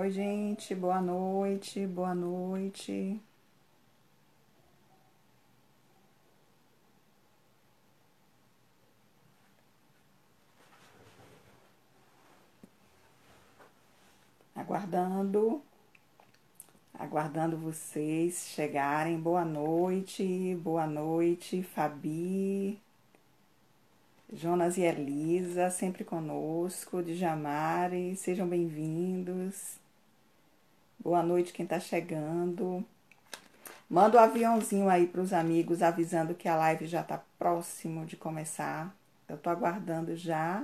Oi, gente, boa noite, boa noite. Aguardando, aguardando vocês chegarem. Boa noite, boa noite, Fabi, Jonas e Elisa, sempre conosco, Djamare, sejam bem-vindos. Boa noite quem está chegando. Manda o um aviãozinho aí para os amigos avisando que a live já está próximo de começar. Eu estou aguardando já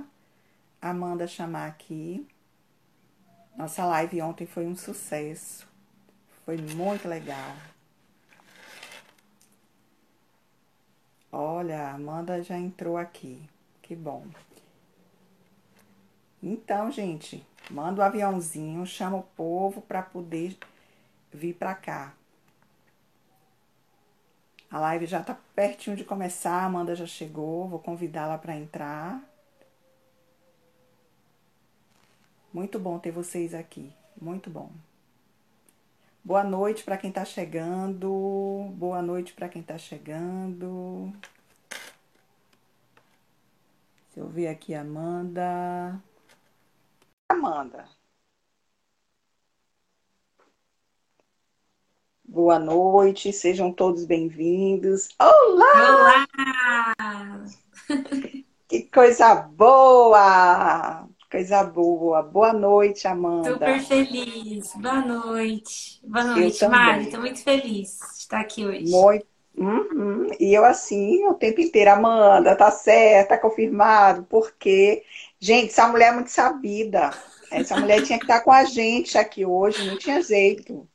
a Amanda chamar aqui. Nossa live ontem foi um sucesso. Foi muito legal. Olha, a Amanda já entrou aqui. Que bom. Então, gente, manda o aviãozinho, chama o povo para poder vir para cá. A live já tá pertinho de começar, a Amanda já chegou, vou convidá-la para entrar. Muito bom ter vocês aqui, muito bom. Boa noite para quem está chegando. Boa noite para quem está chegando. Deixa eu ver aqui, Amanda. Amanda. Boa noite, sejam todos bem-vindos. Olá! Olá! Que coisa boa! Coisa boa. Boa noite, Amanda. Super feliz. Boa noite. Boa noite, Mari. Estou muito feliz de estar aqui hoje. Muito Uhum. E eu assim, o tempo inteiro, Amanda, tá certo, tá confirmado, porque, gente, essa mulher é muito sabida. Essa mulher tinha que estar com a gente aqui hoje, não tinha jeito,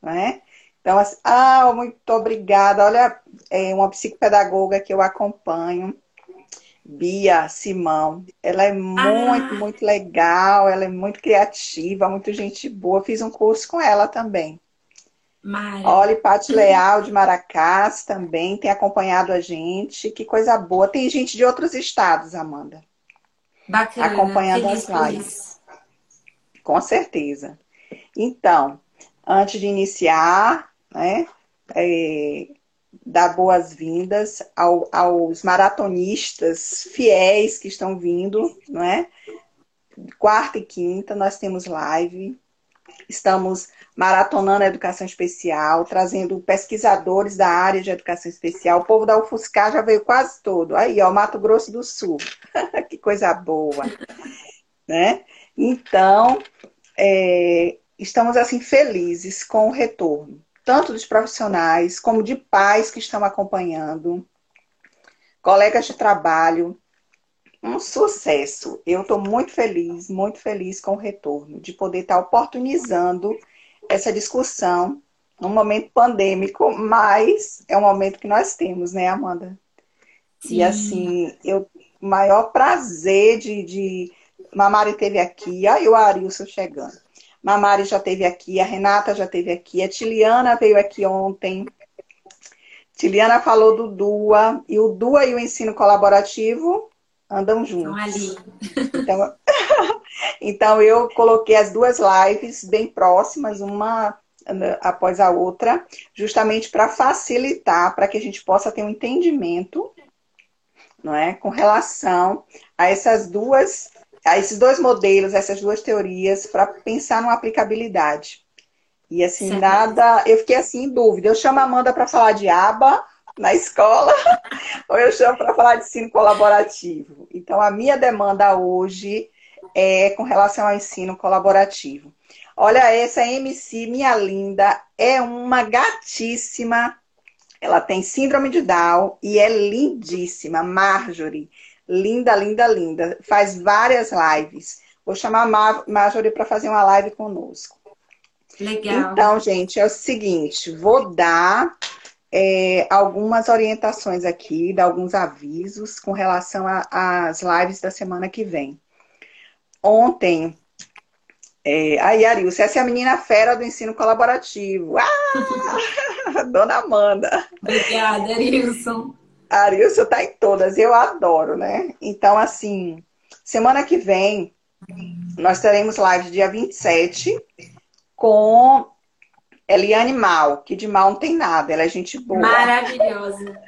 né? Então, assim, ah, muito obrigada. Olha, é uma psicopedagoga que eu acompanho, Bia Simão. Ela é muito, ah. muito legal, ela é muito criativa, muito gente boa. Fiz um curso com ela também. Mara. Olha, Paty Leal de Maracás também tem acompanhado a gente. Que coisa boa. Tem gente de outros estados, Amanda. Bacana. Acompanhando as lives. Com certeza. Então, antes de iniciar, né, é, dar boas-vindas ao, aos maratonistas fiéis que estão vindo, não é? Quarta e quinta nós temos live. Estamos maratonando a educação especial, trazendo pesquisadores da área de educação especial. O povo da UFSCar já veio quase todo. Aí, ó, Mato Grosso do Sul. que coisa boa. né? Então, é, estamos assim felizes com o retorno, tanto dos profissionais como de pais que estão acompanhando, colegas de trabalho. Um sucesso. Eu estou muito feliz, muito feliz com o retorno, de poder estar oportunizando essa discussão num momento pandêmico, mas é um momento que nós temos, né, Amanda? Sim. E assim, eu maior prazer de, de... Mamari teve aqui, aí o Arilson chegando. Mamari já teve aqui, a Renata já teve aqui, a Tiliana veio aqui ontem. Tiliana falou do DUA, e o DUA e o ensino colaborativo andam juntos. ali. Então, então eu coloquei as duas lives bem próximas, uma né, após a outra, justamente para facilitar, para que a gente possa ter um entendimento, não é, com relação a essas duas, a esses dois modelos, essas duas teorias, para pensar numa aplicabilidade. E assim, certo. nada, eu fiquei assim em dúvida. Eu chamo a Amanda para falar de aba, na escola, ou eu chamo para falar de ensino colaborativo. Então, a minha demanda hoje é com relação ao ensino colaborativo. Olha, essa MC, minha linda, é uma gatíssima. Ela tem síndrome de Down e é lindíssima. Marjorie, linda, linda, linda. Faz várias lives. Vou chamar a Marjorie para fazer uma live conosco. Legal. Então, gente, é o seguinte: vou dar é, algumas orientações aqui, dar alguns avisos com relação às lives da semana que vem. Ontem, é, aí, Arilson, essa é a menina fera do ensino colaborativo. Ah! Dona Amanda. Obrigada, Arilson. Arilson tá em todas, eu adoro, né? Então, assim, semana que vem, nós teremos live dia 27 com Eliane Mal, que de mal não tem nada, ela é gente boa. Maravilhosa.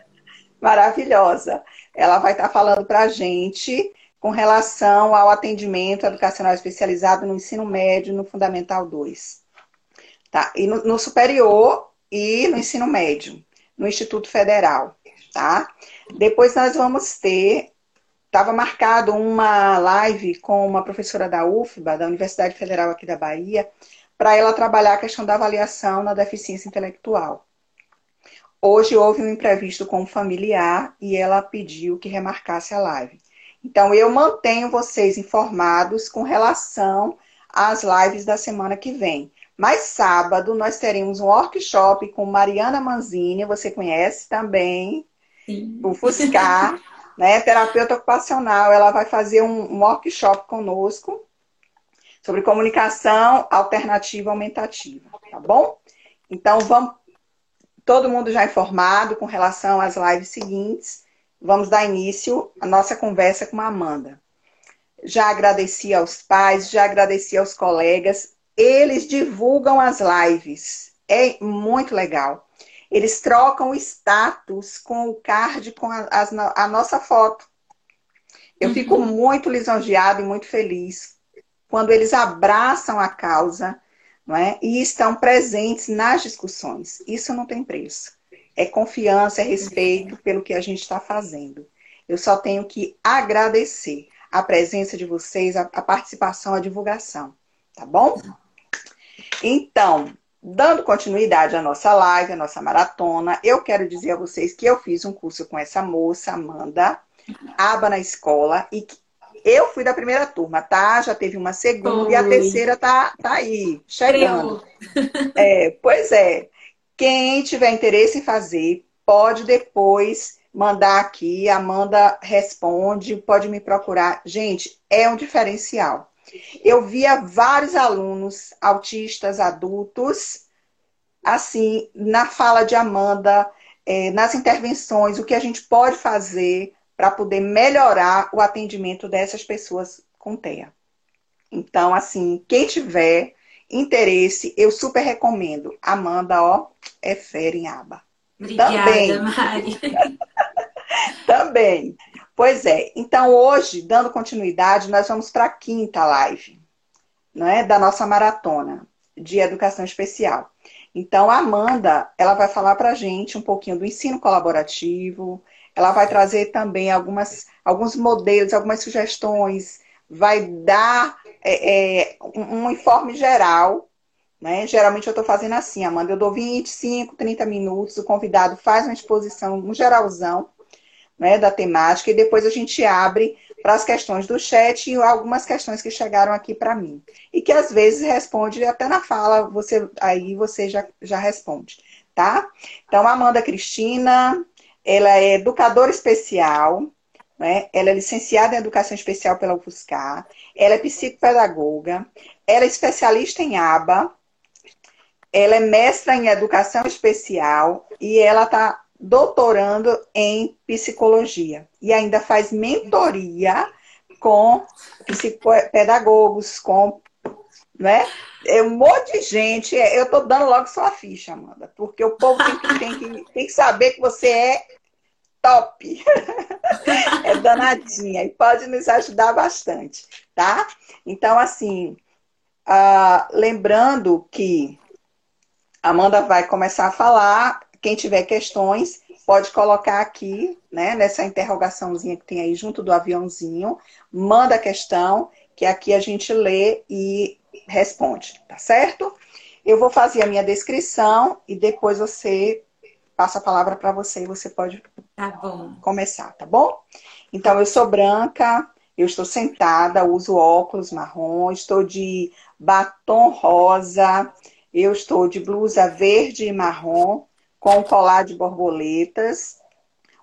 Maravilhosa. Ela vai estar falando para a gente com relação ao atendimento educacional especializado no ensino médio no Fundamental 2. Tá? E no, no superior e no ensino médio, no Instituto Federal. Tá? Depois nós vamos ter estava marcado uma live com uma professora da UFBA, da Universidade Federal aqui da Bahia, para ela trabalhar a questão da avaliação na deficiência intelectual. Hoje houve um imprevisto com um familiar e ela pediu que remarcasse a live. Então, eu mantenho vocês informados com relação às lives da semana que vem. Mas sábado nós teremos um workshop com Mariana Manzini, você conhece também, Sim. o Fuscar. né, terapeuta ocupacional, ela vai fazer um, um workshop conosco sobre comunicação alternativa aumentativa, tá bom? Então, vamos, todo mundo já informado com relação às lives seguintes, vamos dar início à nossa conversa com a Amanda. Já agradeci aos pais, já agradeci aos colegas, eles divulgam as lives, é muito legal. Eles trocam o status com o card, com a, a, a nossa foto. Eu uhum. fico muito lisonjeada e muito feliz quando eles abraçam a causa não é? e estão presentes nas discussões. Isso não tem preço. É confiança, é respeito pelo que a gente está fazendo. Eu só tenho que agradecer a presença de vocês, a, a participação, a divulgação. Tá bom? Então, Dando continuidade à nossa live, à nossa maratona, eu quero dizer a vocês que eu fiz um curso com essa moça, Amanda, aba na escola, e eu fui da primeira turma, tá? Já teve uma segunda Oi. e a terceira tá, tá aí, chegando. É, pois é. Quem tiver interesse em fazer, pode depois mandar aqui, Amanda responde, pode me procurar. Gente, é um diferencial eu via vários alunos autistas adultos, assim, na fala de Amanda, é, nas intervenções, o que a gente pode fazer para poder melhorar o atendimento dessas pessoas com TEA. Então, assim, quem tiver interesse, eu super recomendo. Amanda, ó, é fera em aba. Obrigada, Também. Mari. Também. Pois é. Então, hoje, dando continuidade, nós vamos para a quinta live né, da nossa maratona de educação especial. Então, a Amanda, ela vai falar para a gente um pouquinho do ensino colaborativo, ela vai trazer também algumas, alguns modelos, algumas sugestões, vai dar é, é, um, informe geral né? Geralmente eu estou fazendo assim, Amanda, eu dou 25, 30 minutos, o convidado faz uma exposição, um geralzão, né, da temática e depois a gente abre para as questões do chat e algumas questões que chegaram aqui para mim. E que às vezes responde até na fala, você aí você já, já responde, tá? Então, Amanda Cristina, ela é educadora especial, né? Ela é licenciada em Educação Especial pela UFSCar, ela é psicopedagoga, ela é especialista em ABA, ela é mestra em Educação Especial e ela está doutorando em psicologia e ainda faz mentoria com psicopedagogos, com né? É um monte de gente. Eu estou dando logo sua ficha, Amanda, porque o povo tem que, tem que, tem que saber que você é top. é danadinha e pode nos ajudar bastante, tá? Então, assim, uh, lembrando que Amanda vai começar a falar quem tiver questões, pode colocar aqui, né, nessa interrogaçãozinha que tem aí junto do aviãozinho, manda a questão, que aqui a gente lê e responde, tá certo? Eu vou fazer a minha descrição e depois você passa a palavra para você e você pode tá começar, tá bom? Então, eu sou branca, eu estou sentada, uso óculos marrom, estou de batom rosa, eu estou de blusa verde e marrom, com colar de borboletas,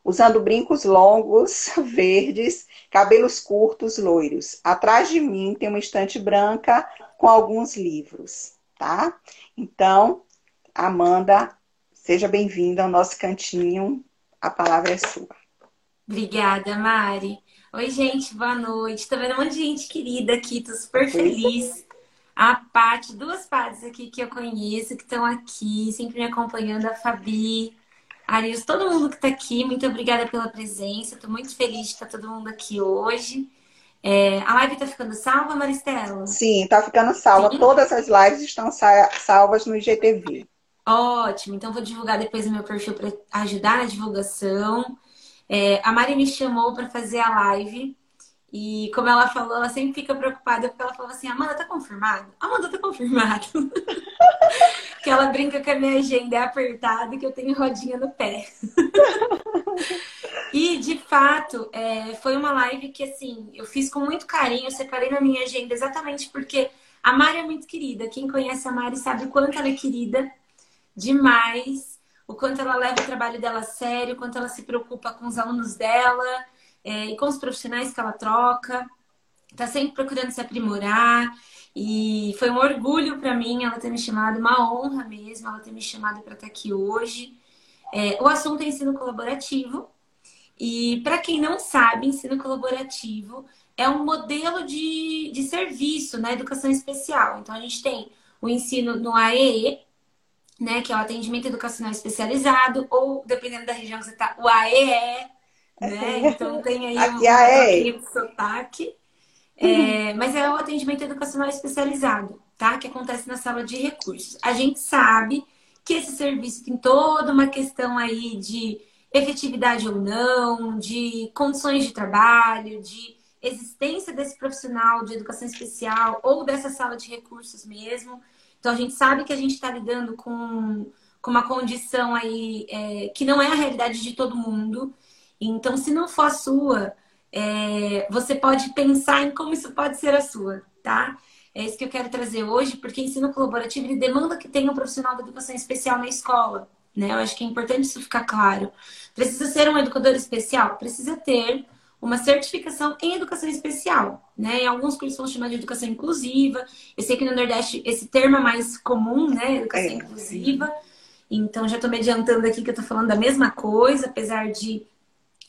usando brincos longos, verdes, cabelos curtos, loiros. Atrás de mim tem uma estante branca com alguns livros, tá? Então, Amanda, seja bem-vinda ao nosso cantinho. A palavra é sua. Obrigada, Mari. Oi, gente, boa noite. Tô vendo um monte de gente querida aqui, tô super feliz. a Paty, duas Paties aqui que eu conheço, que estão aqui, sempre me acompanhando, a Fabi, Arius, todo mundo que está aqui, muito obrigada pela presença. Estou muito feliz de estar todo mundo aqui hoje. É, a live está ficando salva, Maristela? Sim, está ficando salva. Sim. Todas as lives estão salvas no IGTV. Ótimo, então vou divulgar depois o meu perfil para ajudar na divulgação. É, a Mari me chamou para fazer a live e como ela falou, ela sempre fica preocupada porque ela falou assim, Amanda, tá confirmado? Amanda, tá confirmado. que ela brinca que a minha agenda é apertada e que eu tenho rodinha no pé. e, de fato, é, foi uma live que, assim, eu fiz com muito carinho, separei na minha agenda exatamente porque a Mari é muito querida. Quem conhece a Mari sabe o quanto ela é querida demais, o quanto ela leva o trabalho dela a sério, o quanto ela se preocupa com os alunos dela é, e com os profissionais que ela troca, está sempre procurando se aprimorar. E foi um orgulho para mim ela ter me chamado, uma honra mesmo ela ter me chamado para estar aqui hoje. É, o assunto é ensino colaborativo. E para quem não sabe, ensino colaborativo é um modelo de, de serviço na educação especial. Então a gente tem o ensino no AEE, né, que é o atendimento educacional especializado, ou dependendo da região que você está, o AEE, né? Então tem aí um, é. um sotaque. É, mas é o atendimento educacional especializado, tá? Que acontece na sala de recursos. A gente sabe que esse serviço tem toda uma questão aí de efetividade ou não, de condições de trabalho, de existência desse profissional de educação especial ou dessa sala de recursos mesmo. Então a gente sabe que a gente está lidando com, com uma condição aí é, que não é a realidade de todo mundo. Então, se não for a sua, é, você pode pensar em como isso pode ser a sua, tá? É isso que eu quero trazer hoje, porque ensino colaborativo ele demanda que tenha um profissional de educação especial na escola, né? Eu acho que é importante isso ficar claro. Precisa ser um educador especial? Precisa ter uma certificação em educação especial, né? Em alguns cursos vão chamar de educação inclusiva. Eu sei que no Nordeste esse termo é mais comum, né? Educação é, inclusiva. Então já estou me adiantando aqui que eu estou falando da mesma coisa, apesar de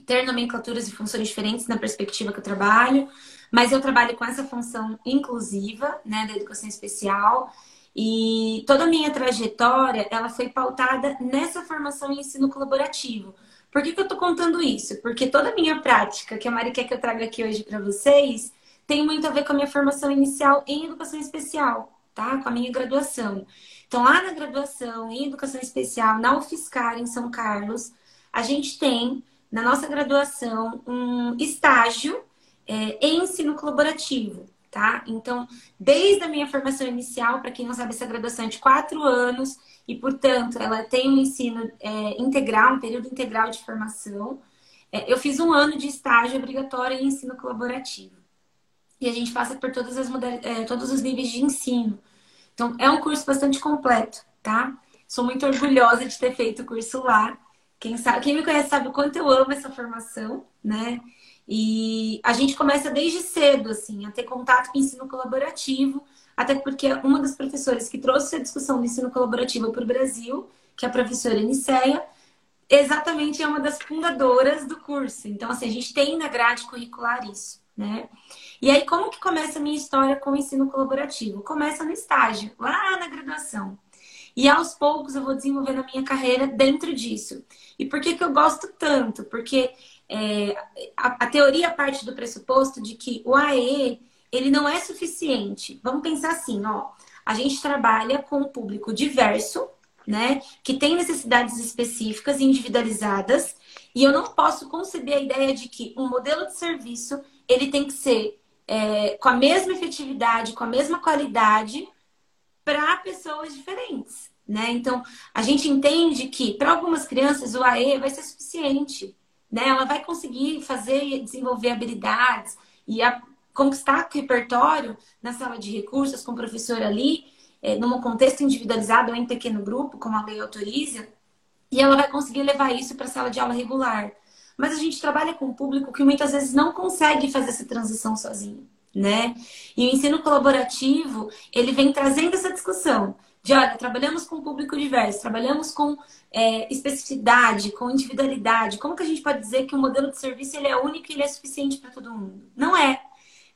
ter nomenclaturas e funções diferentes na perspectiva que eu trabalho, mas eu trabalho com essa função inclusiva, né, da educação especial. E toda a minha trajetória, ela foi pautada nessa formação em ensino colaborativo. Por que, que eu estou contando isso? Porque toda a minha prática, que a Mari quer que eu traga aqui hoje para vocês, tem muito a ver com a minha formação inicial em educação especial, tá? Com a minha graduação. Então, lá na graduação em educação especial, na UFSCar, em São Carlos, a gente tem na nossa graduação um estágio é, em ensino colaborativo, tá? Então, desde a minha formação inicial, para quem não sabe, essa graduação é de quatro anos e, portanto, ela tem um ensino é, integral, um período integral de formação. É, eu fiz um ano de estágio obrigatório em ensino colaborativo. E a gente passa por todas as é, todos os níveis de ensino. Então, é um curso bastante completo, tá? Sou muito orgulhosa de ter feito o curso lá. Quem, sabe, quem me conhece sabe o quanto eu amo essa formação, né? E a gente começa desde cedo, assim, a ter contato com o ensino colaborativo, até porque uma das professoras que trouxe a discussão do ensino colaborativo para o Brasil, que é a professora Eniceia, exatamente é uma das fundadoras do curso. Então, assim, a gente tem na grade curricular isso, né? E aí, como que começa a minha história com o ensino colaborativo? Começa no estágio, lá na graduação. E aos poucos eu vou desenvolvendo a minha carreira dentro disso. E por que, que eu gosto tanto? Porque é, a, a, teoria parte do pressuposto de que o AE ele não é suficiente. Vamos pensar assim, ó. A gente trabalha com um público diverso, né? Que tem necessidades específicas, individualizadas, e eu não posso conceber a ideia de que um modelo de serviço ele tem que ser é, com a mesma efetividade, com a mesma qualidade para pessoas diferentes, né? Então, a gente entende que para algumas crianças o AE vai ser suficiente, né? Ela vai conseguir fazer e desenvolver habilidades e a, conquistar repertório na sala de recursos com o professor ali, é, num contexto individualizado ou em pequeno grupo, como a lei autoriza, e ela vai conseguir levar isso para a sala de aula regular. Mas a gente trabalha com um público que muitas vezes não consegue fazer essa transição sozinho né? E o ensino colaborativo, ele vem trazendo essa discussão de, olha, trabalhamos com público diverso, trabalhamos com é, especificidade, com individualidade. Como que a gente pode dizer que o modelo de serviço ele é único e ele é suficiente para todo mundo? Não é.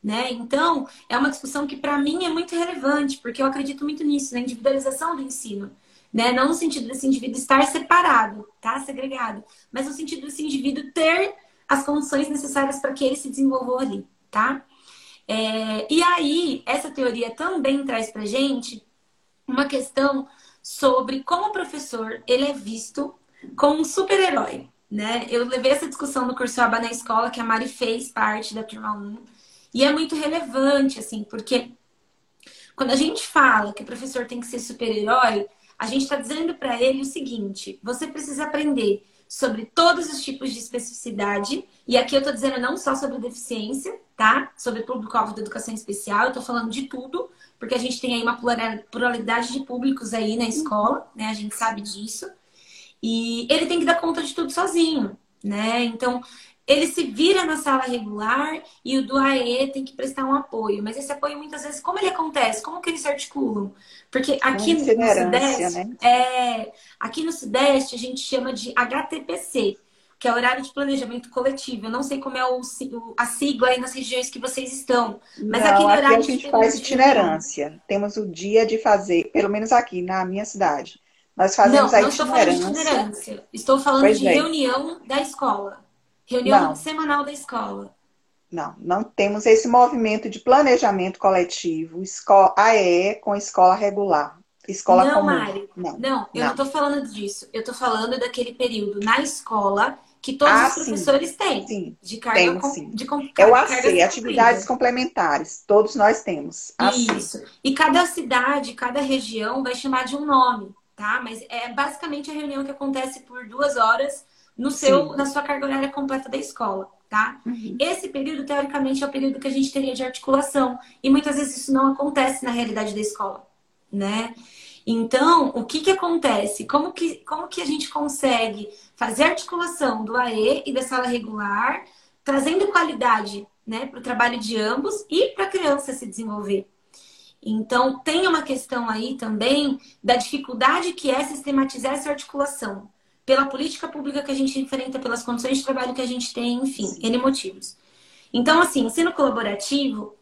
Né? Então, é uma discussão que para mim é muito relevante, porque eu acredito muito nisso, na individualização do ensino. Né? Não no sentido desse indivíduo estar separado, tá? segregado, mas no sentido desse indivíduo ter as condições necessárias para que ele se desenvolva ali. Tá? É, e aí, essa teoria também traz para gente uma questão sobre como o professor ele é visto como um super-herói. Né? Eu levei essa discussão no curso ABA na escola, que a Mari fez parte da turma 1, e é muito relevante, assim, porque quando a gente fala que o professor tem que ser super-herói, a gente está dizendo para ele o seguinte: você precisa aprender sobre todos os tipos de especificidade, e aqui eu estou dizendo não só sobre deficiência, tá? Sobre público-alvo da educação especial, eu estou falando de tudo, porque a gente tem aí uma pluralidade de públicos aí na escola, né? A gente sabe disso. E ele tem que dar conta de tudo sozinho, né? Então, ele se vira na sala regular e o do AE tem que prestar um apoio. Mas esse apoio, muitas vezes, como ele acontece? Como que eles se articulam? Porque aqui no Sudeste, né? é, aqui no Sudeste a gente chama de HTPC, que é horário de planejamento coletivo. Eu não sei como é o, a sigla aí nas regiões que vocês estão. Mas não, aqui no horário aqui a gente faz itinerância. Temos o dia de fazer, pelo menos aqui na minha cidade. Nós fazemos não, a não itinerância. Estou falando de itinerância. Estou falando pois de é. reunião da escola. Reunião não. semanal da escola. Não, não temos esse movimento de planejamento coletivo, escola AE com escola regular. Escola não, comum. Mari. Não, não, eu não estou falando disso. Eu estou falando daquele período na escola que todos ah, os professores sim. têm. Sim, de carga temos, com, sim. De, de, é o AC, atividades complementares. Todos nós temos. AC. Isso. E cada cidade, cada região vai chamar de um nome, tá? Mas é basicamente a reunião que acontece por duas horas no seu, na sua carga horária completa da escola, tá? Uhum. Esse período, teoricamente, é o período que a gente teria de articulação. E muitas vezes isso não acontece na realidade da escola, né? Então, o que que acontece? Como que, como que a gente consegue fazer articulação do AE e da sala regular, trazendo qualidade né, para o trabalho de ambos e para a criança se desenvolver? Então, tem uma questão aí também da dificuldade que é sistematizar essa articulação pela política pública que a gente enfrenta, pelas condições de trabalho que a gente tem, enfim, N motivos. Então, assim, ensino colaborativo,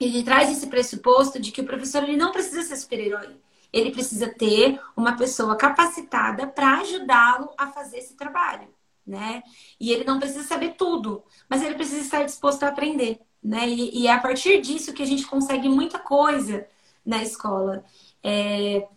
ele traz esse pressuposto de que o professor ele não precisa ser super-herói. Ele precisa ter uma pessoa capacitada para ajudá-lo a fazer esse trabalho, né? E ele não precisa saber tudo, mas ele precisa estar disposto a aprender, né? E, e é a partir disso que a gente consegue muita coisa na escola. É...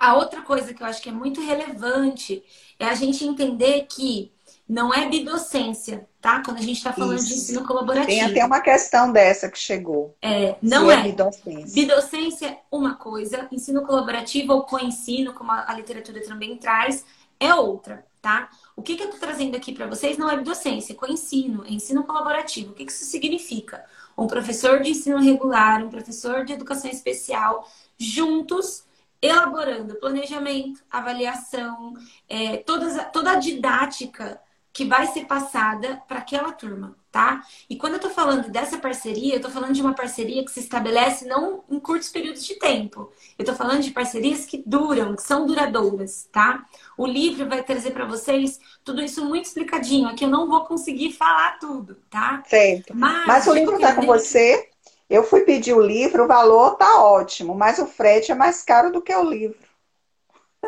A outra coisa que eu acho que é muito relevante é a gente entender que não é bidocência, tá? Quando a gente está falando Isso. de ensino colaborativo. Tem até uma questão dessa que chegou. É, não é. é. Bidocência. Bidocência, uma coisa. Ensino colaborativo ou co-ensino, como a, literatura também traz, é outra, tá? O que, que eu estou trazendo aqui para vocês não é bidocência, é co-ensino, é ensino colaborativo. O que, que isso significa? Um professor de ensino regular, um professor de educação especial, juntos elaborando planejamento, avaliação, é, todas, toda a didática que vai ser passada para aquela turma, tá? E quando eu tô falando dessa parceria, eu tô falando de uma parceria que se estabelece não em curtos períodos de tempo. Eu tô falando de parcerias que duram, que são duradouras, tá? O livro vai trazer para vocês tudo isso muito explicadinho. Aqui eu não vou conseguir falar tudo, tá? Certo. Mas, Mas o livro tá com você? Eu fui pedir o livro, o valor tá ótimo, mas o frete é mais caro do que o livro.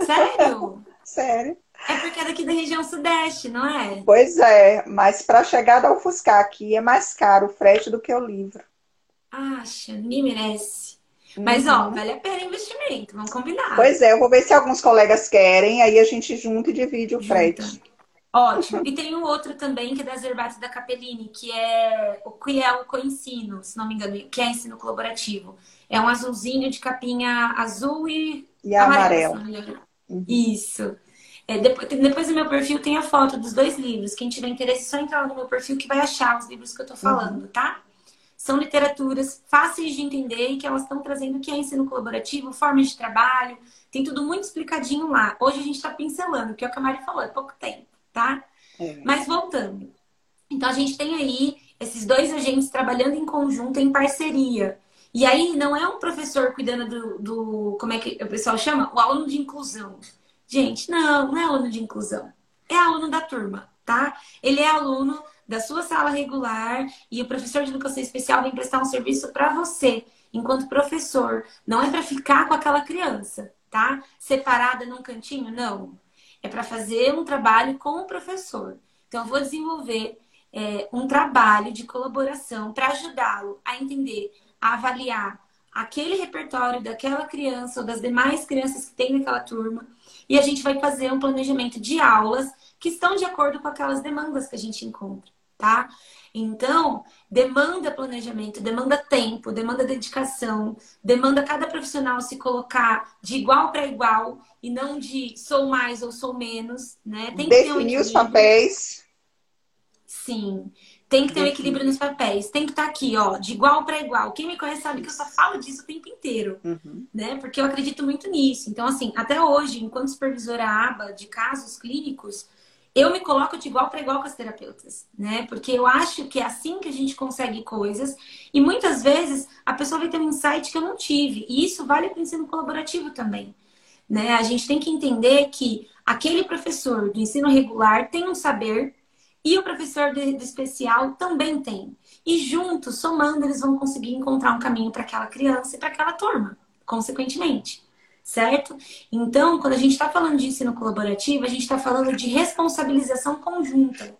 Sério? Sério. É porque é daqui da região sudeste, não é? Pois é, mas para chegar da UFSCar aqui é mais caro o frete do que o livro. Acha, ninguém merece. Uhum. Mas, ó, uhum. vale a pena investimento, vamos combinar. Pois é, eu vou ver se alguns colegas querem, aí a gente junta e divide o Junta. frete. Ótimo. E tem um outro também, que é das Herbatas da Capellini, que é o que é o coensino, se não me engano, que é ensino colaborativo. É um azulzinho de capinha azul e, e amarelo. amarelo. Uhum. Isso. É, depois, depois do meu perfil tem a foto dos dois livros. Quem tiver interesse, é só entrar no meu perfil que vai achar os livros que eu tô falando, uhum. tá? São literaturas fáceis de entender e que elas estão trazendo o que é ensino colaborativo, formas de trabalho, tem tudo muito explicadinho lá. Hoje a gente está pincelando, que é o que a Mari falou, é pouco tempo tá? É. Mas voltando. Então a gente tem aí esses dois agentes trabalhando em conjunto, em parceria. E aí não é um professor cuidando do, do como é que o pessoal chama? O aluno de inclusão. Gente, não, não é aluno de inclusão. É aluno da turma, tá? Ele é aluno da sua sala regular e o professor de educação especial vem prestar um serviço para você, enquanto professor. Não é para ficar com aquela criança, tá? Separada num cantinho, não. É para fazer um trabalho com o professor. Então, eu vou desenvolver é, um trabalho de colaboração para ajudá-lo a entender, a avaliar aquele repertório daquela criança ou das demais crianças que tem naquela turma. E a gente vai fazer um planejamento de aulas que estão de acordo com aquelas demandas que a gente encontra, tá? Então, demanda planejamento, demanda tempo, demanda dedicação, demanda cada profissional se colocar de igual para igual e não de sou mais ou sou menos, né? Tem que Definir ter um os papéis. Sim. Tem que ter um equilíbrio nos papéis. Tem que estar tá aqui, ó, de igual para igual. Quem me conhece sabe que eu só falo disso o tempo inteiro, uhum. né? Porque eu acredito muito nisso. Então, assim, até hoje, enquanto supervisora aba de casos clínicos, eu me coloco de igual para igual com as terapeutas, né? Porque eu acho que é assim que a gente consegue coisas. E muitas vezes a pessoa vai ter um insight que eu não tive. E isso vale para o ensino colaborativo também. Né? A gente tem que entender que aquele professor do ensino regular tem um saber e o professor do, especial também tem. E juntos, somando, eles vão conseguir encontrar um caminho para aquela criança e para aquela turma, consequentemente. Certo? Então, quando a gente está falando de ensino colaborativo, a gente está falando de responsabilização conjunta.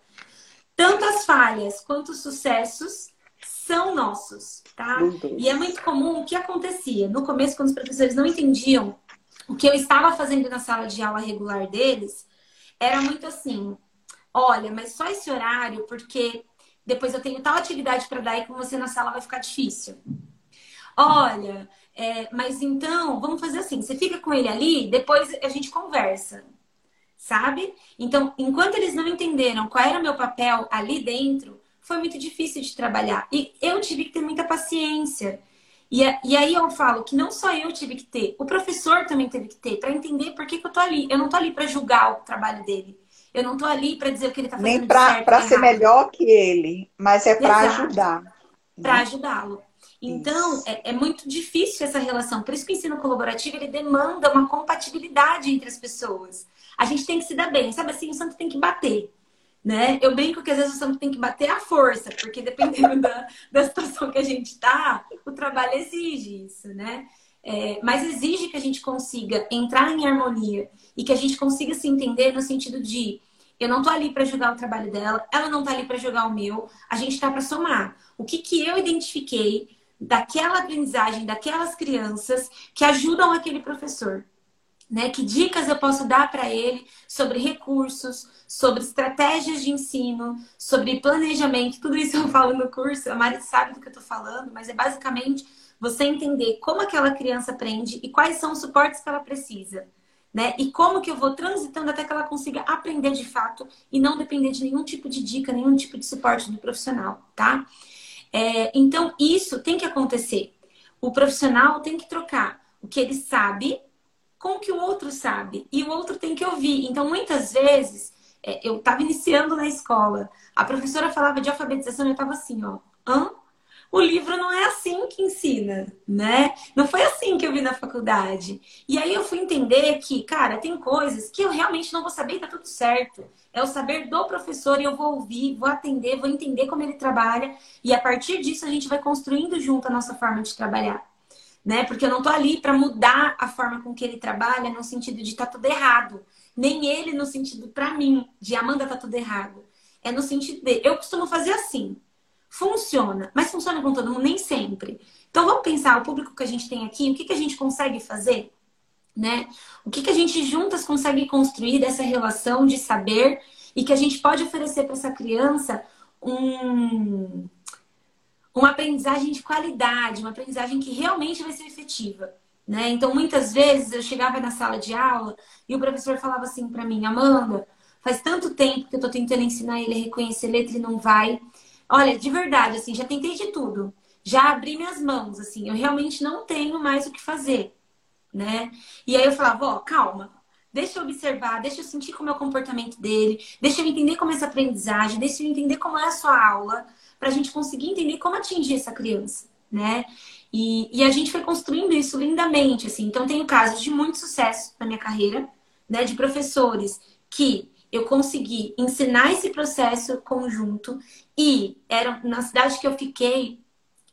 Tanto as falhas quanto os sucessos são nossos, tá? E é muito comum o que acontecia. No começo, quando os professores não entendiam o que eu estava fazendo na sala de aula regular deles, era muito assim: olha, mas só esse horário, porque depois eu tenho tal atividade para dar e com você na sala vai ficar difícil. Olha, é, mas então, vamos fazer assim: você fica com ele ali, depois a gente conversa, sabe? Então, enquanto eles não entenderam qual era o meu papel ali dentro, foi muito difícil de trabalhar. E eu tive que ter muita paciência. E, e aí eu falo que não só eu tive que ter, o professor também teve que ter, para entender por que, que eu tô ali. Eu não tô ali para julgar o trabalho dele. Eu não estou ali para dizer o que ele está fazendo. Nem para ser melhor que ele, mas é para ajudar. Para né? ajudá-lo. Então, é, é, muito difícil essa relação. Por isso que o ensino colaborativo ele demanda uma compatibilidade entre as pessoas. A gente tem que se dar bem. Sabe assim, o santo tem que bater. Né? Eu brinco que às vezes o santo tem que bater à força, porque dependendo da, da situação que a gente está, o trabalho exige isso, né? É, mas exige que a gente consiga entrar em harmonia e que a gente consiga se entender no sentido de eu não tô ali para julgar o trabalho dela, ela não tá ali para julgar o meu, a gente tá para somar. O que que eu identifiquei daquela aprendizagem daquelas crianças que ajudam aquele professor? Né? Que dicas eu posso dar para ele sobre recursos, sobre estratégias de ensino, sobre planejamento, tudo isso eu falo no curso, a Mari sabe do que eu tô falando, mas é basicamente você entender como aquela criança aprende e quais são os suportes que ela precisa né? E como que eu vou transitando até que ela consiga aprender de fato e não depender de nenhum tipo de dica, nenhum tipo de suporte do profissional, tá? É, então, isso tem que acontecer. O profissional tem que trocar o que ele sabe com o que o outro sabe. E o outro tem que ouvir. Então, muitas vezes, é, eu estava iniciando na escola, a professora falava de alfabetização e eu estava assim, ó, hã? O livro não é assim que ensina, né? Não foi assim que eu vi na faculdade. E aí eu fui entender que, cara, tem coisas que eu realmente não vou saber e tá tudo certo. É o saber do professor e eu vou ouvir, vou atender, vou entender como ele trabalha e a partir disso a gente vai construindo junto a nossa forma de trabalhar. Né? Porque eu não tô ali para mudar a forma com que ele trabalha no sentido de tá tudo errado, nem ele no sentido para mim de Amanda tá tudo errado. É no sentido de eu costumo fazer assim. Funciona, mas funciona com todo mundo? Nem sempre. Então vamos pensar o público que a gente tem aqui, o que, que a gente consegue fazer, né? O que, que a gente juntas consegue construir dessa relação de saber e que a gente pode oferecer para essa criança um, uma aprendizagem de qualidade, uma aprendizagem que realmente vai ser efetiva. Né? Então, muitas vezes eu chegava na sala de aula e o professor falava assim para mim, Amanda, faz tanto tempo que eu estou tentando ensinar ele a reconhecer letra e não vai. Olha, de verdade, assim, já tentei de tudo. Já abri minhas mãos, assim, eu realmente não tenho mais o que fazer, né? E aí eu falava, ó, calma, deixa eu observar, deixa eu sentir como é o comportamento dele, deixa eu entender como é essa aprendizagem, deixa eu entender como é a sua aula, para a gente conseguir entender como atingir essa criança, né? E, e, a gente foi construindo isso lindamente, assim. Então, tenho casos de muito sucesso na minha carreira, né? De professores que eu consegui ensinar esse processo conjunto e era na cidade que eu fiquei,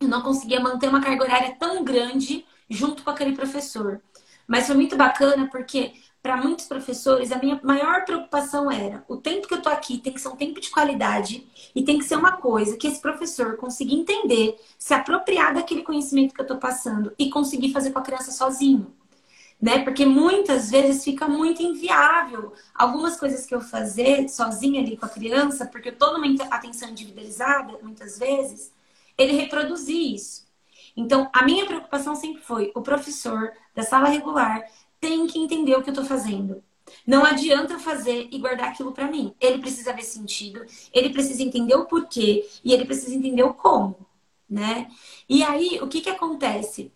eu não conseguia manter uma carga horária tão grande junto com aquele professor. Mas foi muito bacana porque para muitos professores a minha maior preocupação era o tempo que eu tô aqui tem que ser um tempo de qualidade e tem que ser uma coisa que esse professor consiga entender, se apropriar daquele conhecimento que eu tô passando e conseguir fazer com a criança sozinho né? Porque muitas vezes fica muito inviável algumas coisas que eu fazer sozinha ali com a criança, porque eu tô numa atenção individualizada, muitas vezes, ele reproduzir isso. Então, a minha preocupação sempre foi: o professor da sala regular tem que entender o que eu tô fazendo. Não adianta fazer e guardar aquilo para mim. Ele precisa ver sentido, ele precisa entender o porquê e ele precisa entender o como, né? E aí, o que que acontece?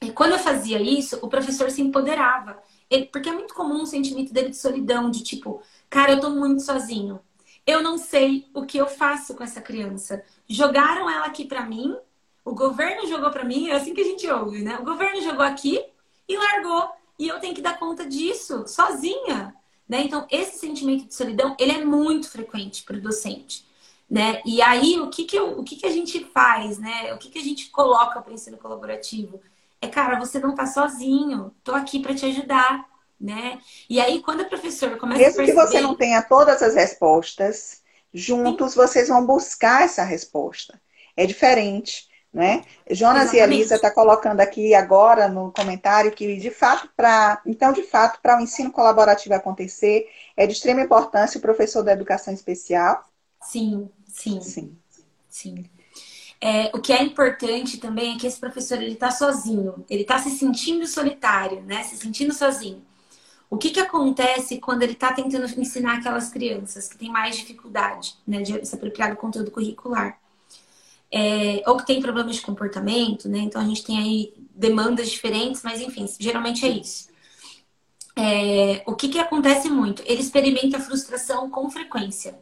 E quando eu fazia isso, o professor se empoderava. Ele, porque é muito comum um sentimento dele de solidão, de tipo, cara, eu tô muito sozinho. Eu não sei o que eu faço com essa criança. Jogaram ela aqui para mim, o governo jogou para mim, é assim que a gente ouve, né? O governo jogou aqui e largou. E eu tenho que dar conta disso sozinha. Né? Então, esse sentimento de solidão, ele é muito frequente para o docente. Né? E aí, o que, que, eu, o que, que a gente faz? Né? O que, que a gente coloca para o ensino colaborativo? É, cara, você não tá sozinho, tô aqui para te ajudar, né? E aí, quando a professora começa Mesmo a perceber... que você não tenha todas as respostas, juntos Sim. vocês vão buscar essa resposta. É diferente, né? Jonas Exatamente. e Elisa está colocando aqui agora no comentário que, de fato, para então, de fato, para o ensino colaborativo acontecer, é de extrema importância o professor da educação especial. Sim, sim. Sim. Sim. É, o que é importante também é que esse professor ele está sozinho, ele está se sentindo solitário, né? Se sentindo sozinho. O que, que acontece quando ele está tentando ensinar aquelas crianças que têm mais dificuldade né, de se apropriar do conteúdo curricular? É, ou que tem problemas de comportamento, né? Então a gente tem aí demandas diferentes, mas enfim, geralmente é isso. É, o que, que acontece muito? Ele experimenta frustração com frequência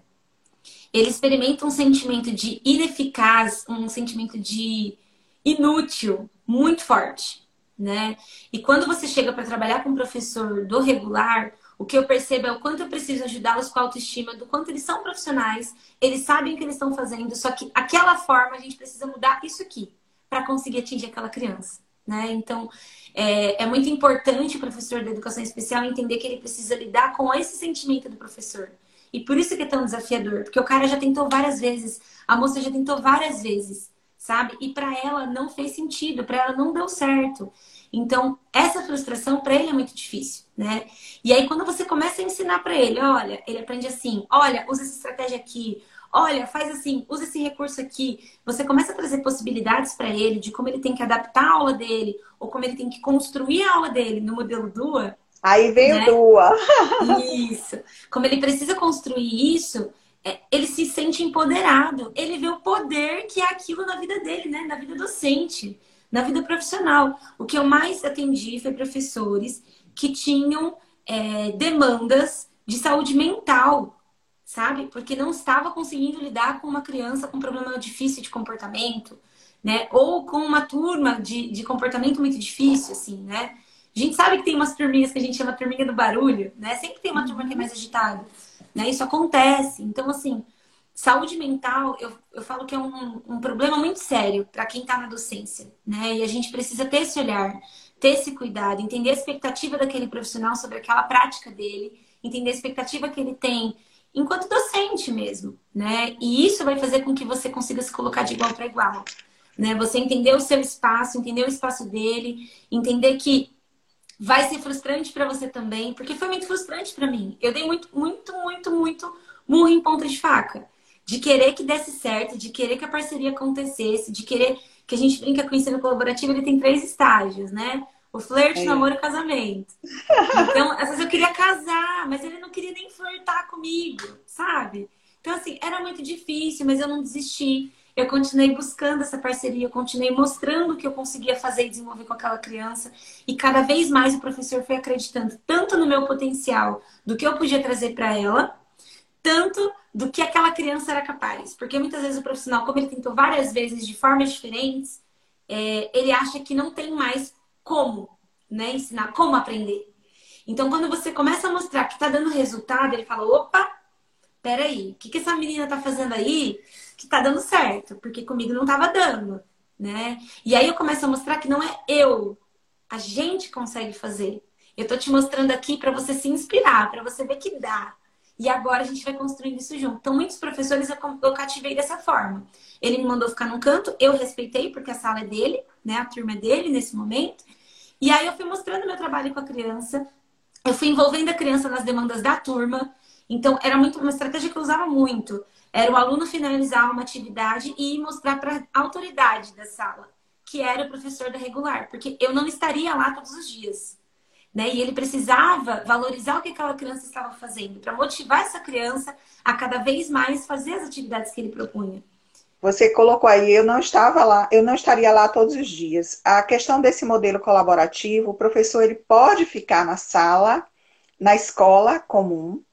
ele experimenta um sentimento de ineficaz, um sentimento de inútil muito forte, né? E quando você chega para trabalhar com um professor do regular, o que eu percebo é o quanto eu preciso ajudá-los com a autoestima, do quanto eles são profissionais, eles sabem o que eles estão fazendo, só que aquela forma a gente precisa mudar isso aqui para conseguir atingir aquela criança. Né? Então, é, é muito importante o professor da educação especial entender que ele precisa lidar com esse sentimento do professor. E por isso que é tão desafiador, porque o cara já tentou várias vezes, a moça já tentou várias vezes, sabe? E para ela não fez sentido, para ela não deu certo. Então, essa frustração para ele é muito difícil, né? E aí quando você começa a ensinar para ele, olha, ele aprende assim, olha, usa essa estratégia aqui, olha, faz assim, usa esse recurso aqui. Você começa a trazer possibilidades para ele de como ele tem que adaptar a aula dele ou como ele tem que construir a aula dele no modelo DUA. Aí vem né? o Dua. Isso. Como ele precisa construir isso, é, ele se sente empoderado. Ele vê o poder que é aquilo na vida dele, né? Na vida docente, na vida profissional. O que eu mais atendi foi professores que tinham é, demandas de saúde mental, sabe? Porque não estava conseguindo lidar com uma criança com problema difícil de comportamento, né? Ou com uma turma de, de comportamento muito difícil, assim, né? A gente sabe que tem umas turminhas que a gente chama turminha do barulho, né? Sempre tem uma turma que é mais agitada, né? Isso acontece. Então, assim, saúde mental, eu, eu falo que é um, um problema muito sério para quem está na docência, né? E a gente precisa ter esse olhar, ter esse cuidado, entender a expectativa daquele profissional sobre aquela prática dele, entender a expectativa que ele tem enquanto docente mesmo, né? E isso vai fazer com que você consiga se colocar de igual para igual, né? Você entender o seu espaço, entender o espaço dele, entender que vai ser frustrante para você também, porque foi muito frustrante para mim. Eu dei muito, muito, muito, muito murro em ponta de faca. De querer que desse certo, de querer que a parceria acontecesse, de querer que a gente brinca com o ensino colaborativo, ele tem três estágios, né? O flerte, é. namoro e casamento. Então, às vezes eu queria casar, mas ele não queria nem flertar comigo, sabe? Então, assim, era muito difícil, mas eu não desisti eu continuei buscando essa parceria, eu continuei mostrando o que eu conseguia fazer e desenvolver com aquela criança. E cada vez mais o professor foi acreditando tanto no meu potencial, do que eu podia trazer para ela, tanto do que aquela criança era capaz. Porque muitas vezes o profissional, como ele tentou várias vezes de formas diferentes, é, ele acha que não tem mais como né, ensinar, como aprender. Então, quando você começa a mostrar que está dando resultado, ele fala: opa, peraí, o que, que essa menina está fazendo aí que está dando certo? Porque comigo não estava dando, né? E aí eu começo a mostrar que não é eu, a gente consegue fazer. Eu estou te mostrando aqui para você se inspirar, para você ver que dá. E agora a gente vai construindo isso junto. Então, muitos professores eu, eu cativei dessa forma. Ele me mandou ficar num canto, eu respeitei, porque a sala é dele, né? A turma é dele nesse momento. E aí eu fui mostrando meu trabalho com a criança, eu fui envolvendo a criança nas demandas da turma. Então, era muito uma estratégia que eu usava muito. Era o aluno finalizar uma atividade e mostrar para a autoridade da sala, que era o professor da regular, porque eu não estaria lá todos os dias. Né? E ele precisava valorizar o que aquela criança estava fazendo, para motivar essa criança a cada vez mais fazer as atividades que ele propunha. Você colocou aí, eu não estava lá, eu não estaria lá todos os dias. A questão desse modelo colaborativo, o professor ele pode ficar na sala, na escola comum,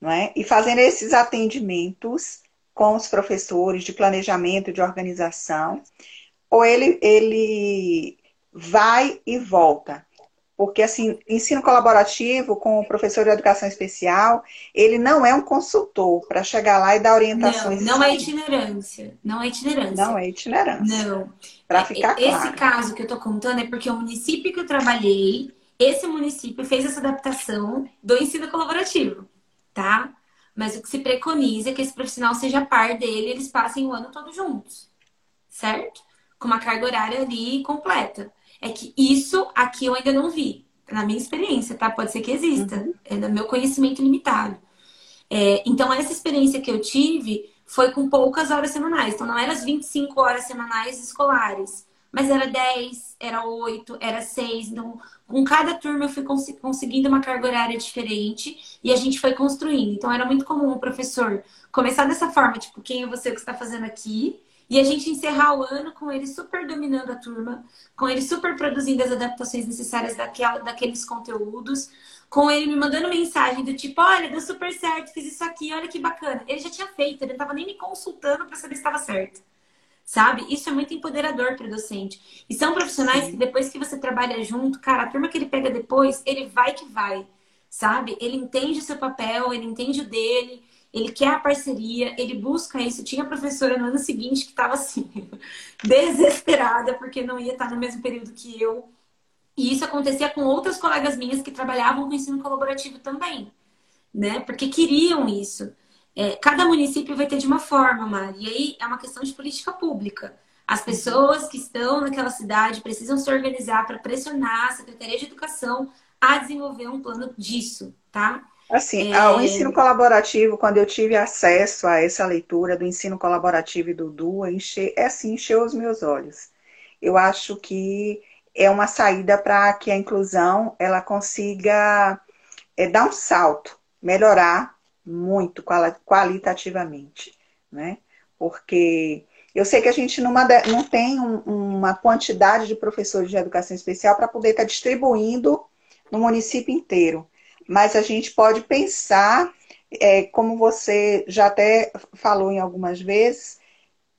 não é? e fazendo esses atendimentos com os professores de planejamento, de organização, ou ele, ele vai e volta. Porque, assim, ensino colaborativo com o professor de educação especial, ele não é um consultor para chegar lá e dar orientações. Não, não é itinerância. Não é itinerância. Não é itinerância. Não. Para ficar Esse claro. caso que eu estou contando é porque o município que eu trabalhei, esse município fez essa adaptação do ensino colaborativo, tá? Mas o que se preconiza é que esse profissional seja par dele, eles passem o ano todo juntos, certo? Com uma carga horária ali completa. É que isso aqui eu ainda não vi, na minha experiência, tá? Pode ser que exista, uhum. é no meu conhecimento limitado. É, então, essa experiência que eu tive foi com poucas horas semanais. Então, não eram as 25 horas semanais escolares, mas era 10, era 8, era 6. Então, com cada turma eu fui cons conseguindo uma carga horária diferente e a gente foi construindo. Então, era muito comum o professor começar dessa forma, tipo, quem é você que está fazendo aqui? E a gente encerrar o ano com ele super dominando a turma, com ele super produzindo as adaptações necessárias daquela, daqueles conteúdos, com ele me mandando mensagem do tipo, olha, deu super certo, fiz isso aqui, olha que bacana. Ele já tinha feito, ele não estava nem me consultando para saber se estava certo. Sabe? Isso é muito empoderador para o docente. E são profissionais Sim. que depois que você trabalha junto, cara, a turma que ele pega depois, ele vai que vai. Sabe? Ele entende o seu papel, ele entende o dele, ele quer a parceria, ele busca isso. Tinha professora no ano seguinte que estava assim, desesperada, porque não ia estar no mesmo período que eu. E isso acontecia com outras colegas minhas que trabalhavam com ensino colaborativo também, né? Porque queriam isso. É, cada município vai ter de uma forma, Mari. E aí é uma questão de política pública. As pessoas que estão naquela cidade precisam se organizar para pressionar a Secretaria de Educação a desenvolver um plano disso, tá? Assim, é... o ensino colaborativo, quando eu tive acesso a essa leitura do ensino colaborativo e do DUA, enche, é assim, encheu os meus olhos. Eu acho que é uma saída para que a inclusão ela consiga é, dar um salto, melhorar muito qualitativamente, né? Porque eu sei que a gente numa, não tem um, uma quantidade de professores de educação especial para poder estar tá distribuindo no município inteiro mas a gente pode pensar, é, como você já até falou em algumas vezes,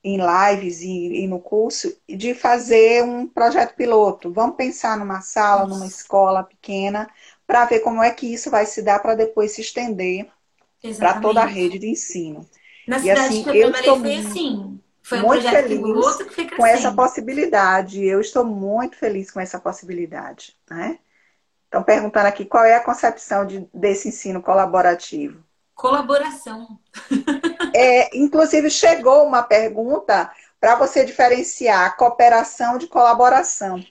em lives e, e, no curso, de fazer um projeto piloto. Vamos pensar numa sala, numa escola pequena, para ver como é que isso vai se dar para depois se estender para toda a rede de ensino. Na e cidade assim, que eu, eu estou foi assim. Foi um muito projeto feliz piloto que foi com essa possibilidade. Eu estou muito feliz com essa possibilidade, né? Estão perguntando aqui qual é a concepção de, desse ensino colaborativo. Colaboração. é, inclusive, chegou uma pergunta para você diferenciar cooperação de colaboração.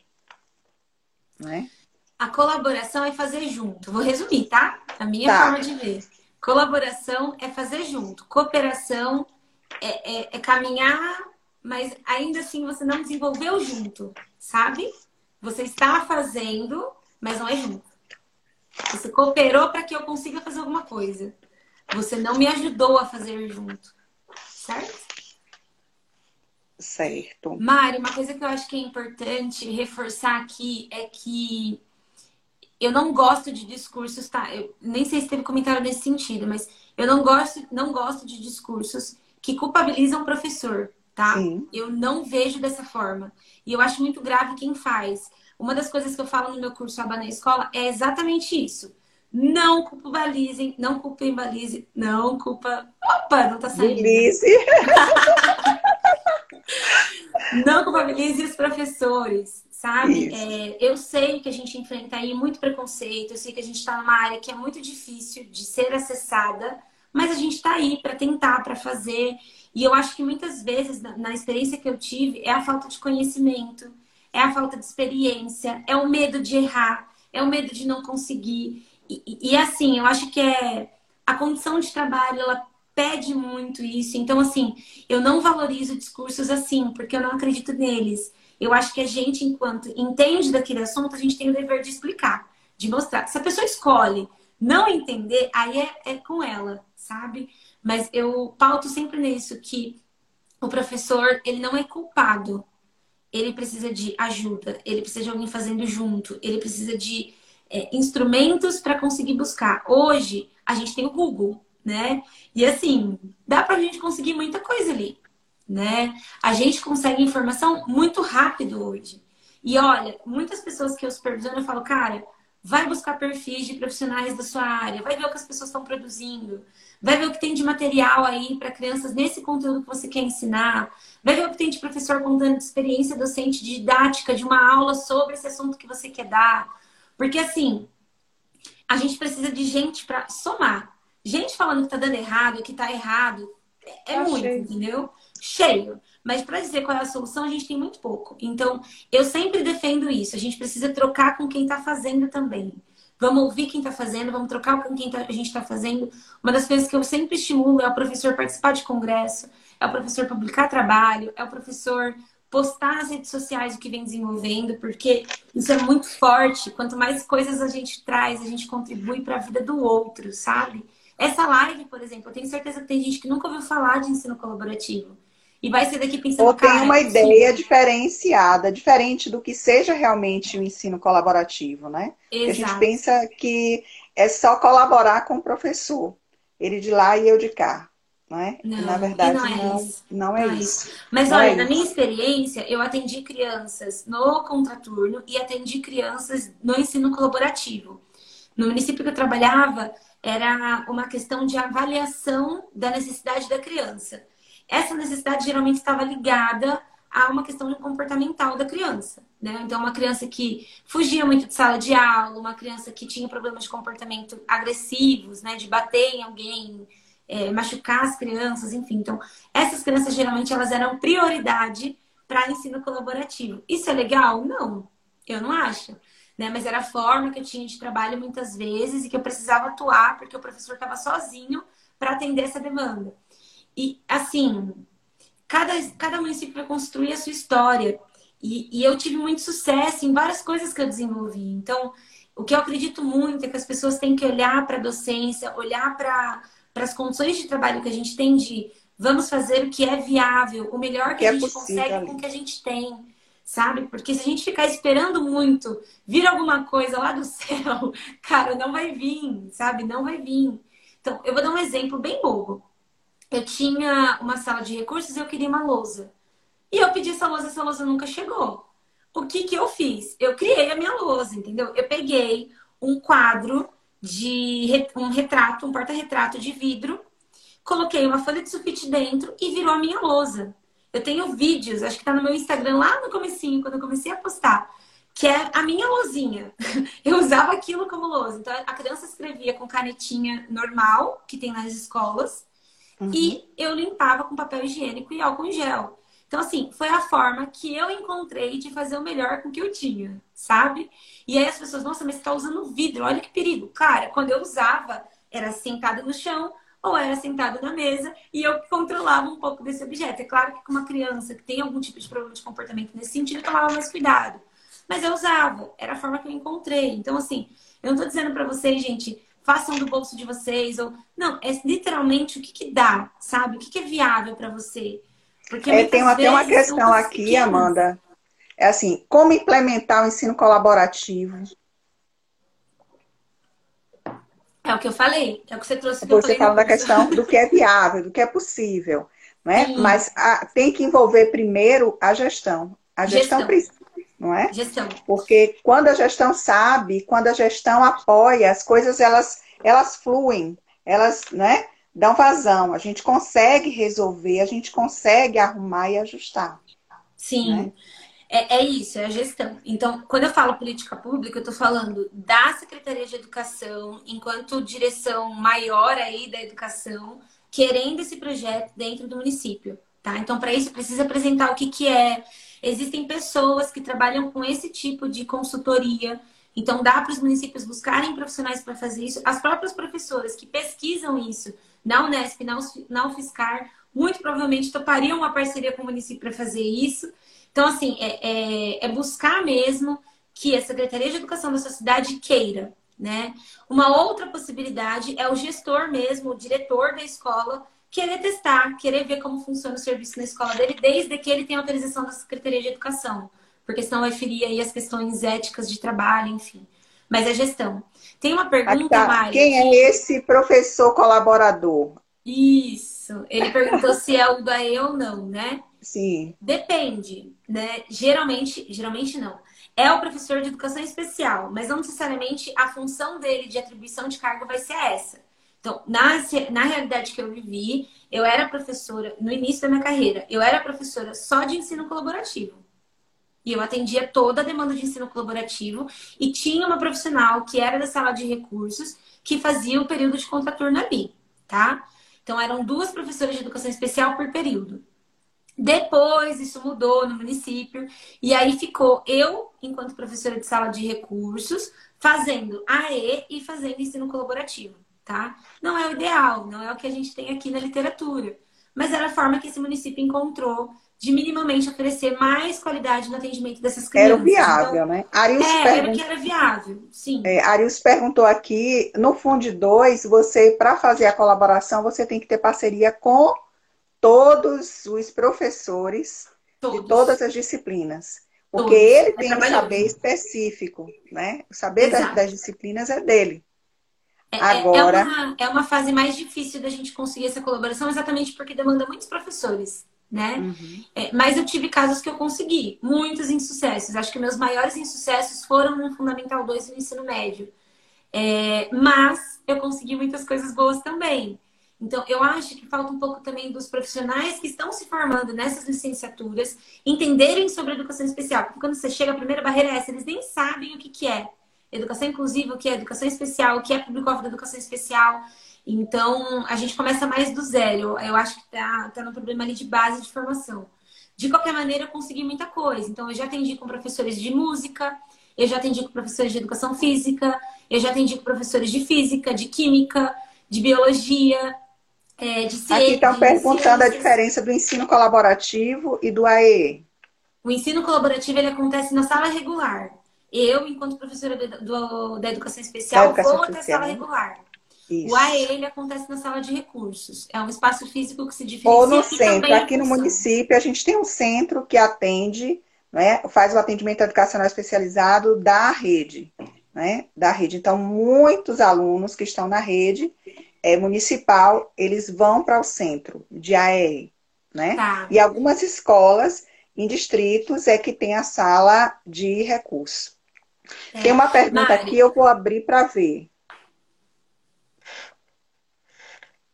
Né? A colaboração é fazer junto. Vou resumir, tá? A minha tá. forma de ver. Colaboração é fazer junto. Cooperação é, é, é caminhar, mas ainda assim você não desenvolveu junto, sabe? Você está fazendo, mas não é junto. Você cooperou para que eu consiga fazer alguma coisa. Você não me ajudou a fazer junto. Certo? Certo. Mari, uma coisa que eu acho que é importante reforçar aqui é que eu não gosto de discursos, tá? Eu nem sei se teve comentário nesse sentido, mas eu não gosto, não gosto de discursos que culpabilizam o professor, tá? Sim. Eu não vejo dessa forma. E eu acho muito grave quem faz. Uma das coisas que eu falo no meu curso Aba na Escola é exatamente isso. Não culpabilizem, não culpem balize, não culpa. Opa, não tá saindo. Balize. não culpabilize os professores, sabe? É, eu sei que a gente enfrenta aí muito preconceito, eu sei que a gente está numa área que é muito difícil de ser acessada, mas a gente está aí para tentar, para fazer. E eu acho que muitas vezes, na, na experiência que eu tive, é a falta de conhecimento, é a falta de experiência, é o medo de errar, é o medo de não conseguir. E, e, assim, eu acho que é a condição de trabalho, ela pede muito isso. Então, assim, eu não valorizo discursos assim, porque eu não acredito neles. Eu acho que a gente, enquanto entende daquele assunto, a gente tem o dever de explicar, de mostrar. Se a pessoa escolhe não entender, aí é, é com ela, sabe? Mas eu pauto sempre nisso, que o professor, ele não é culpado. Ele precisa de ajuda, ele precisa de alguém fazendo junto, ele precisa de é, instrumentos para conseguir buscar. Hoje, a gente tem o Google, né? E assim, dá para a gente conseguir muita coisa ali, né? A gente consegue informação muito rápido hoje. E olha, muitas pessoas que eu supervisiono, eu falo, cara, vai buscar perfis de profissionais da sua área, vai ver o que as pessoas estão produzindo, vai ver o que tem de material aí para crianças nesse conteúdo que você quer ensinar, vai ver o que tem de professor contando de experiência docente, de didática, de uma aula sobre esse assunto que você quer dar. Porque assim, a gente precisa de gente para somar. Gente falando que tá dando errado, que tá errado, é, muito, entendeu? Cheio. Mas para dizer qual é a solução, a gente tem muito pouco. Então, eu sempre defendo isso. A gente precisa trocar com quem está fazendo também. Vamos ouvir quem está fazendo, vamos trocar com quem tá, a gente está fazendo. Uma das coisas que eu sempre estimulo é o professor participar de congresso, é o professor publicar trabalho, é o professor postar nas redes sociais o que vem desenvolvendo, porque isso é muito forte. Quanto mais coisas a gente traz, a gente contribui para a vida do outro, sabe? Essa live, por exemplo, eu tenho certeza que tem gente que nunca ouviu falar de ensino colaborativo. E vai ser daqui pensando. Ou tem uma ideia sim. diferenciada, diferente do que seja realmente o ensino colaborativo, né? Exato. A gente pensa que é só colaborar com o professor. Ele de lá e eu de cá. Né? Não, na verdade, não é, não, isso. Não é, não isso. isso. Mas não olha, é na isso. minha experiência, eu atendi crianças no contraturno e atendi crianças no ensino colaborativo. No município que eu trabalhava, era uma questão de avaliação da necessidade da criança. Essa necessidade geralmente estava ligada a uma questão comportamental da criança. Né? Então, uma criança que fugia muito de sala de aula, uma criança que tinha problemas de comportamento agressivos, né? de bater em alguém, é, machucar as crianças, enfim. Então, essas crianças geralmente elas eram prioridade para ensino colaborativo. Isso é legal? Não, eu não acho. Né? Mas era a forma que eu tinha de trabalho muitas vezes e que eu precisava atuar porque o professor estava sozinho para atender essa demanda. E assim, cada, cada município vai construir a sua história. E, e eu tive muito sucesso em várias coisas que eu desenvolvi. Então, o que eu acredito muito é que as pessoas têm que olhar para a docência, olhar para as condições de trabalho que a gente tem de vamos fazer o que é viável, o melhor que, que a é gente possível, consegue com o que a gente tem, sabe? Porque se a gente ficar esperando muito vir alguma coisa lá do céu, cara, não vai vir, sabe? Não vai vir. Então, eu vou dar um exemplo bem bobo. Eu tinha uma sala de recursos e eu queria uma lousa. E eu pedi essa lousa, essa lousa nunca chegou. O que que eu fiz? Eu criei a minha lousa, entendeu? Eu peguei um quadro de um retrato, um porta-retrato de vidro, coloquei uma folha de sulfite dentro e virou a minha lousa. Eu tenho vídeos, acho que tá no meu Instagram lá no comecinho, quando eu comecei a postar, que é a minha lousinha. Eu usava aquilo como lousa. Então a criança escrevia com canetinha normal, que tem nas escolas, uhum. e eu limpava com papel higiênico e álcool em gel. Então, assim, foi a forma que eu encontrei de fazer o melhor com o que eu tinha, sabe? E aí as pessoas, nossa, mas você tá usando vidro, olha que perigo. Cara, quando eu usava, era sentada no chão ou era sentado na mesa e eu controlava um pouco desse objeto. É claro que com uma criança que tem algum tipo de problema de comportamento nesse sentido, eu tomava mais cuidado. Mas eu usava, era a forma que eu encontrei. Então, assim, eu não tô dizendo para vocês, gente, façam do bolso de vocês ou não, é literalmente o que que dá, sabe? O que que é viável para você? Porque é, tem até uma questão aqui, pequenas. Amanda. É assim, como implementar o ensino colaborativo? É o que eu falei, é o que você trouxe. Você fala da questão do que é viável, do que é possível, né? Sim. Mas a, tem que envolver primeiro a gestão. A gestão, gestão. Não é? Gestão. Porque quando a gestão sabe, quando a gestão apoia, as coisas elas, elas fluem, elas, né? Dão vazão, a gente consegue resolver, a gente consegue arrumar e ajustar. Sim. Né? É, é, isso, é a gestão. Então, quando eu falo política pública, eu estou falando da Secretaria de Educação, enquanto direção maior aí da educação, querendo esse projeto dentro do município. Tá? Então, para isso, precisa apresentar o que, que é. Existem pessoas que trabalham com esse tipo de consultoria. Então, dá para os municípios buscarem profissionais para fazer isso. As próprias professoras que pesquisam isso na Unesp, na UFSCar, muito provavelmente topariam uma parceria com o município para fazer isso. Então, assim, é, é, é, buscar mesmo que a Secretaria de Educação da sua cidade queira, né? Uma outra possibilidade é o gestor mesmo, o diretor da escola, querer testar, querer ver como funciona o serviço na escola dele, desde que ele tenha autorização da Secretaria de Educação, porque senão vai ferir aí as questões éticas de trabalho, enfim. Mas é gestão. Tem uma pergunta, tá. Mari. Quem é esse professor colaborador? Isso. Ele perguntou se é o da E ou não, né? Sim. Depende, né? Geralmente, geralmente não. É o professor de educação especial, mas não necessariamente a função dele de atribuição de cargo vai ser essa. Então, na, na realidade que eu vivi, eu era professora, no início da minha carreira, eu era professora só de ensino colaborativo. E eu atendia toda a demanda de ensino colaborativo e tinha uma profissional que era da sala de recursos que fazia o período de contraturno ali, tá? Então, eram duas professoras de educação especial por período. Depois isso mudou no município e aí ficou eu, enquanto professora de sala de recursos, fazendo AE e fazendo ensino colaborativo, tá? Não é o ideal, não é o que a gente tem aqui na literatura, mas era a forma que esse município encontrou de minimamente oferecer mais qualidade no atendimento dessas crianças. Era viável, então, né? Arius é, pergun... era que era viável, sim. É, Arius perguntou aqui, no Fundo 2, você, para fazer a colaboração, você tem que ter parceria com todos os professores todos. de todas as disciplinas. Porque todos. ele tem um saber específico, né? O saber das, das, disciplinas é dele. É, é, é Agora... É uma, é uma fase mais difícil da gente conseguir essa colaboração, exatamente porque demanda muitos professores, né? Uhum. É, mas eu tive casos que eu consegui, muitos insucessos. Acho que meus maiores insucessos foram no Fundamental 2 e no ensino médio. É, mas eu consegui muitas coisas boas também. Então, eu acho que falta um pouco também dos profissionais que estão se formando nessas licenciaturas entenderem sobre educação especial. Porque quando você chega, a primeira barreira é essa, eles nem sabem o que, que é educação inclusiva, o que é educação especial, o que é público-alvo da educação especial. Então, a gente começa mais do zero. Eu acho que tá, tá no problema ali de base de formação. De qualquer maneira, eu consegui muita coisa. Então, eu já atendi com professores de música, eu já atendi com professores de educação física, eu já atendi com professores de física, de química, de biologia, é, de Aqui estão perguntando a diferença do ensino colaborativo e do AE. O ensino colaborativo ele acontece na sala regular. Eu, enquanto professora do, do, da educação especial, educação vou até a sala regular. Isso. O AE ele acontece na sala de recursos. É um espaço físico que se diferencia. Ou no centro. Aqui no município, a gente tem um centro que atende, né, faz o atendimento educacional especializado da rede. Né, da rede. Então, muitos alunos que estão na rede é, municipal, eles vão para o centro de AR, né? Tá. E algumas escolas em distritos é que tem a sala de recurso. É. Tem uma pergunta Mari. aqui, eu vou abrir para ver.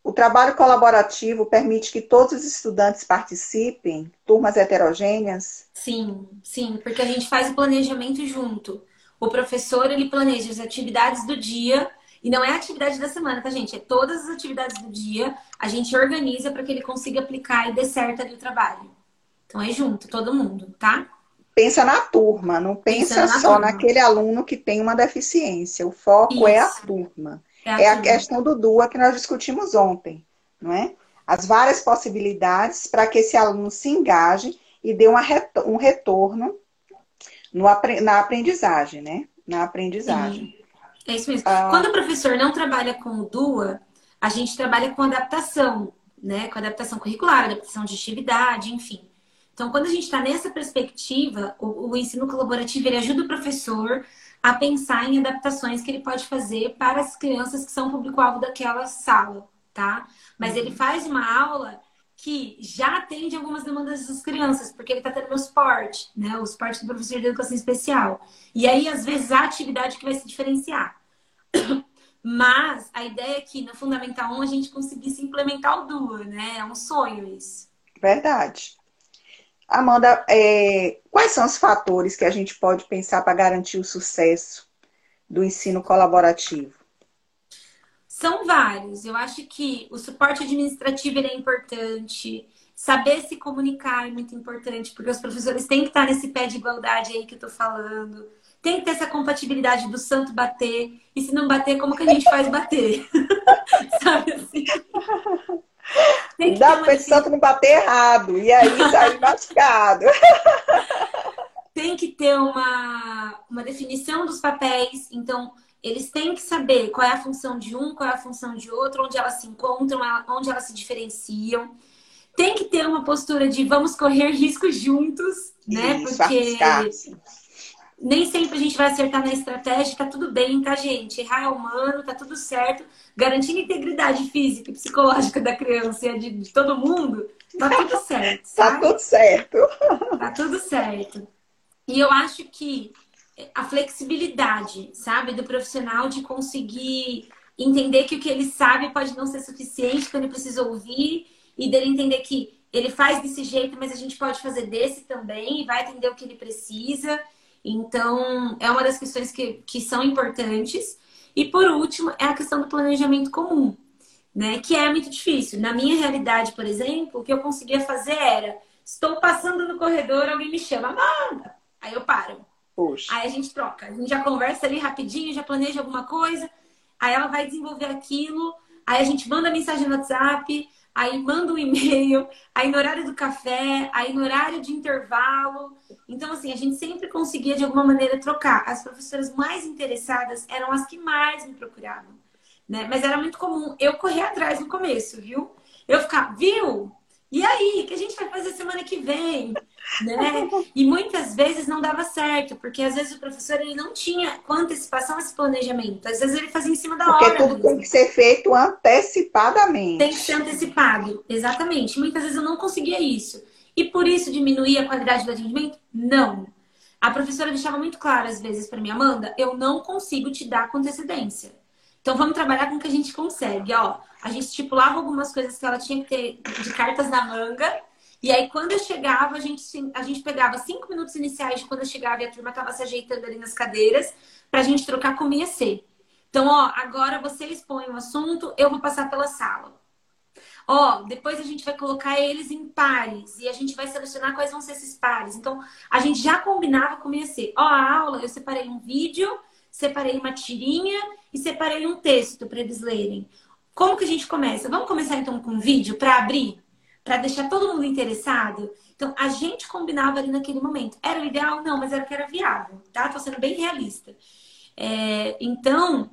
O trabalho colaborativo permite que todos os estudantes participem, turmas heterogêneas? Sim, sim, porque a gente faz o planejamento junto. O professor, ele planeja as atividades do dia e não é a atividade da semana, tá, gente? É todas as atividades do dia, a gente organiza para que ele consiga aplicar e dê certo ali o trabalho. Então é junto, todo mundo, tá? Pensa na turma, não pensa na só turma. naquele aluno que tem uma deficiência. O foco Isso. é a turma. É a, é a questão do DUA que nós discutimos ontem, não é? As várias possibilidades para que esse aluno se engaje e dê um retorno no, na aprendizagem, né? Na aprendizagem. Sim. É isso mesmo. Ah. Quando o professor não trabalha com o DUA, a gente trabalha com adaptação, né? Com adaptação curricular, adaptação de atividade, enfim. Então, quando a gente está nessa perspectiva, o, o, ensino colaborativo ele ajuda o professor a pensar em adaptações que ele pode fazer para as crianças que são público-alvo daquela sala, tá? Mas uhum. ele faz uma aula que já atende algumas demandas das crianças, porque ele está tendo o suporte, né? O suporte do professor de educação especial. E aí, às vezes, a atividade que vai se diferenciar. Mas a ideia é que no Fundamental 1 a gente conseguisse implementar o DUA, né? É um sonho isso. Verdade. Amanda, é, quais são os fatores que a gente pode pensar para garantir o sucesso do ensino colaborativo? São vários. Eu acho que o suporte administrativo é importante. Saber se comunicar é muito importante, porque os professores têm que estar nesse pé de igualdade aí que eu estou falando. Tem que ter essa compatibilidade do santo bater. E se não bater, como que a gente faz bater? Sabe assim? Tem que Dá para esse santo não bater errado. E aí sair machucado. Tem que ter uma, uma definição dos papéis. Então, eles têm que saber qual é a função de um, qual é a função de outro, onde elas se encontram, onde elas se diferenciam. Tem que ter uma postura de vamos correr riscos juntos, né? Isso, Porque nem sempre a gente vai acertar na estratégia, tá tudo bem, tá, gente? Errar é humano, tá tudo certo. Garantindo a integridade física e psicológica da criança e de, de todo mundo, tá tudo certo. Tá tudo certo. Tá tudo certo. E eu acho que a flexibilidade, sabe, do profissional de conseguir entender que o que ele sabe pode não ser suficiente, que ele precisa ouvir, e dele entender que ele faz desse jeito, mas a gente pode fazer desse também, e vai atender o que ele precisa. Então, é uma das questões que, que são importantes. E por último, é a questão do planejamento comum, né? Que é muito difícil. Na minha realidade, por exemplo, o que eu conseguia fazer era: estou passando no corredor, alguém me chama, Amanda! Aí eu paro. Poxa. Aí a gente troca. A gente já conversa ali rapidinho, já planeja alguma coisa. Aí ela vai desenvolver aquilo. Aí a gente manda mensagem no WhatsApp aí manda um e-mail, aí no horário do café, aí no horário de intervalo. Então, assim, a gente sempre conseguia de alguma maneira trocar. As professoras mais interessadas eram as que mais me procuravam, né? Mas era muito comum eu correr atrás no começo, viu? Eu ficar, viu? E aí, o que a gente vai fazer semana que vem? Né? E muitas vezes não dava certo, porque às vezes o professor ele não tinha com antecipação esse planejamento. Às vezes ele fazia em cima da porque hora. Porque tudo tem que ser feito antecipadamente. Tem que ser antecipado, exatamente. Muitas vezes eu não conseguia isso. E por isso diminuía a qualidade do atendimento? Não. A professora deixava muito claro às vezes para mim, Amanda, eu não consigo te dar com antecedência. Então vamos trabalhar com o que a gente consegue, ó. A gente estipulava algumas coisas que ela tinha que ter de cartas na manga. E aí, quando eu chegava, a gente, a gente pegava cinco minutos iniciais de quando eu chegava e a turma estava se ajeitando ali nas cadeiras, para a gente trocar como ia ser. Então, ó, agora você expõe o assunto, eu vou passar pela sala. Ó, depois a gente vai colocar eles em pares e a gente vai selecionar quais vão ser esses pares. Então, a gente já combinava como ia ser. Ó, a aula, eu separei um vídeo, separei uma tirinha e separei um texto para eles lerem. Como que a gente começa? Vamos começar então com um vídeo para abrir, para deixar todo mundo interessado? Então, a gente combinava ali naquele momento. Era o ideal? Não, mas era o que era viável, tá? Tô sendo bem realista. É, então,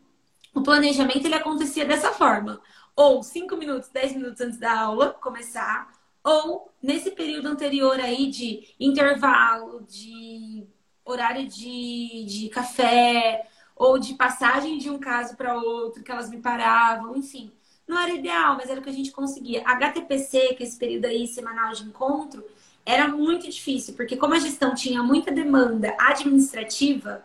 o planejamento ele acontecia dessa forma. Ou cinco minutos, dez minutos antes da aula começar, ou nesse período anterior aí de intervalo, de horário de, de café, ou de passagem de um caso para outro, que elas me paravam, enfim. Não era ideal, mas era o que a gente conseguia. HTPC, que é esse período aí semanal de encontro, era muito difícil, porque como a gestão tinha muita demanda administrativa,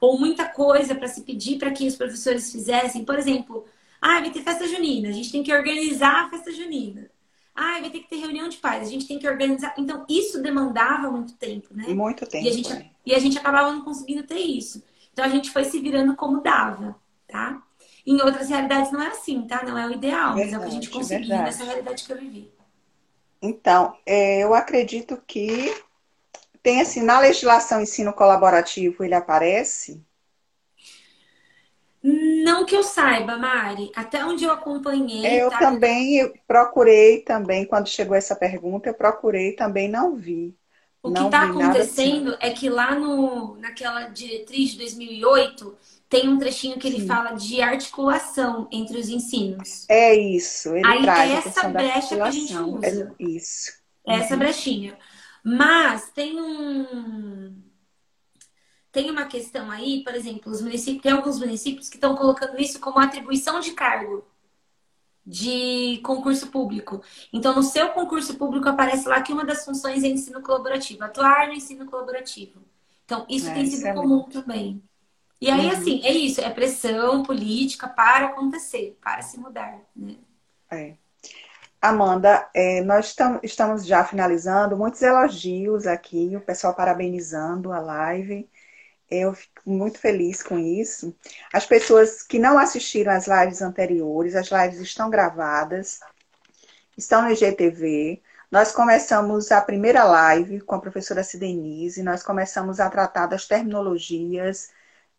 ou muita coisa para se pedir para que os professores fizessem, por exemplo, ah, vai ter festa junina, a gente tem que organizar a festa junina. Ah, vai ter que ter reunião de pais, a gente tem que organizar. Então, isso demandava muito tempo, né? Muito tempo. E a gente, e a gente acabava não conseguindo ter isso. Então a gente foi se virando como dava, tá? Em outras realidades não é assim, tá? Não é o ideal, verdade, mas é o que a gente conseguiu verdade. nessa realidade que eu vivi. Então, é, eu acredito que tem assim, na legislação ensino colaborativo ele aparece? Não que eu saiba, Mari. Até onde eu acompanhei. É, eu tá? também eu procurei também, quando chegou essa pergunta, eu procurei também não vi. O que está acontecendo assim. é que lá no, naquela diretriz de 2008 tem um trechinho que ele Sim. fala de articulação entre os ensinos. É isso. Ele Aí traz é essa brecha que a gente usa. É isso. É essa uhum. brechinha. Mas tem um tem uma questão aí, por exemplo, os municípios, tem alguns municípios que estão colocando isso como atribuição de cargo. De concurso público. Então, no seu concurso público aparece lá que uma das funções é ensino colaborativo, atuar no ensino colaborativo. Então, isso é, tem sido comum também. E aí, uhum. assim, é isso, é pressão política para acontecer, para se mudar. Né? É. Amanda, é, nós tam, estamos já finalizando, muitos elogios aqui, o pessoal parabenizando a live. Eu fico muito feliz com isso. As pessoas que não assistiram às lives anteriores, as lives estão gravadas, estão no IGTV. Nós começamos a primeira live com a professora Sidenise, nós começamos a tratar das terminologias,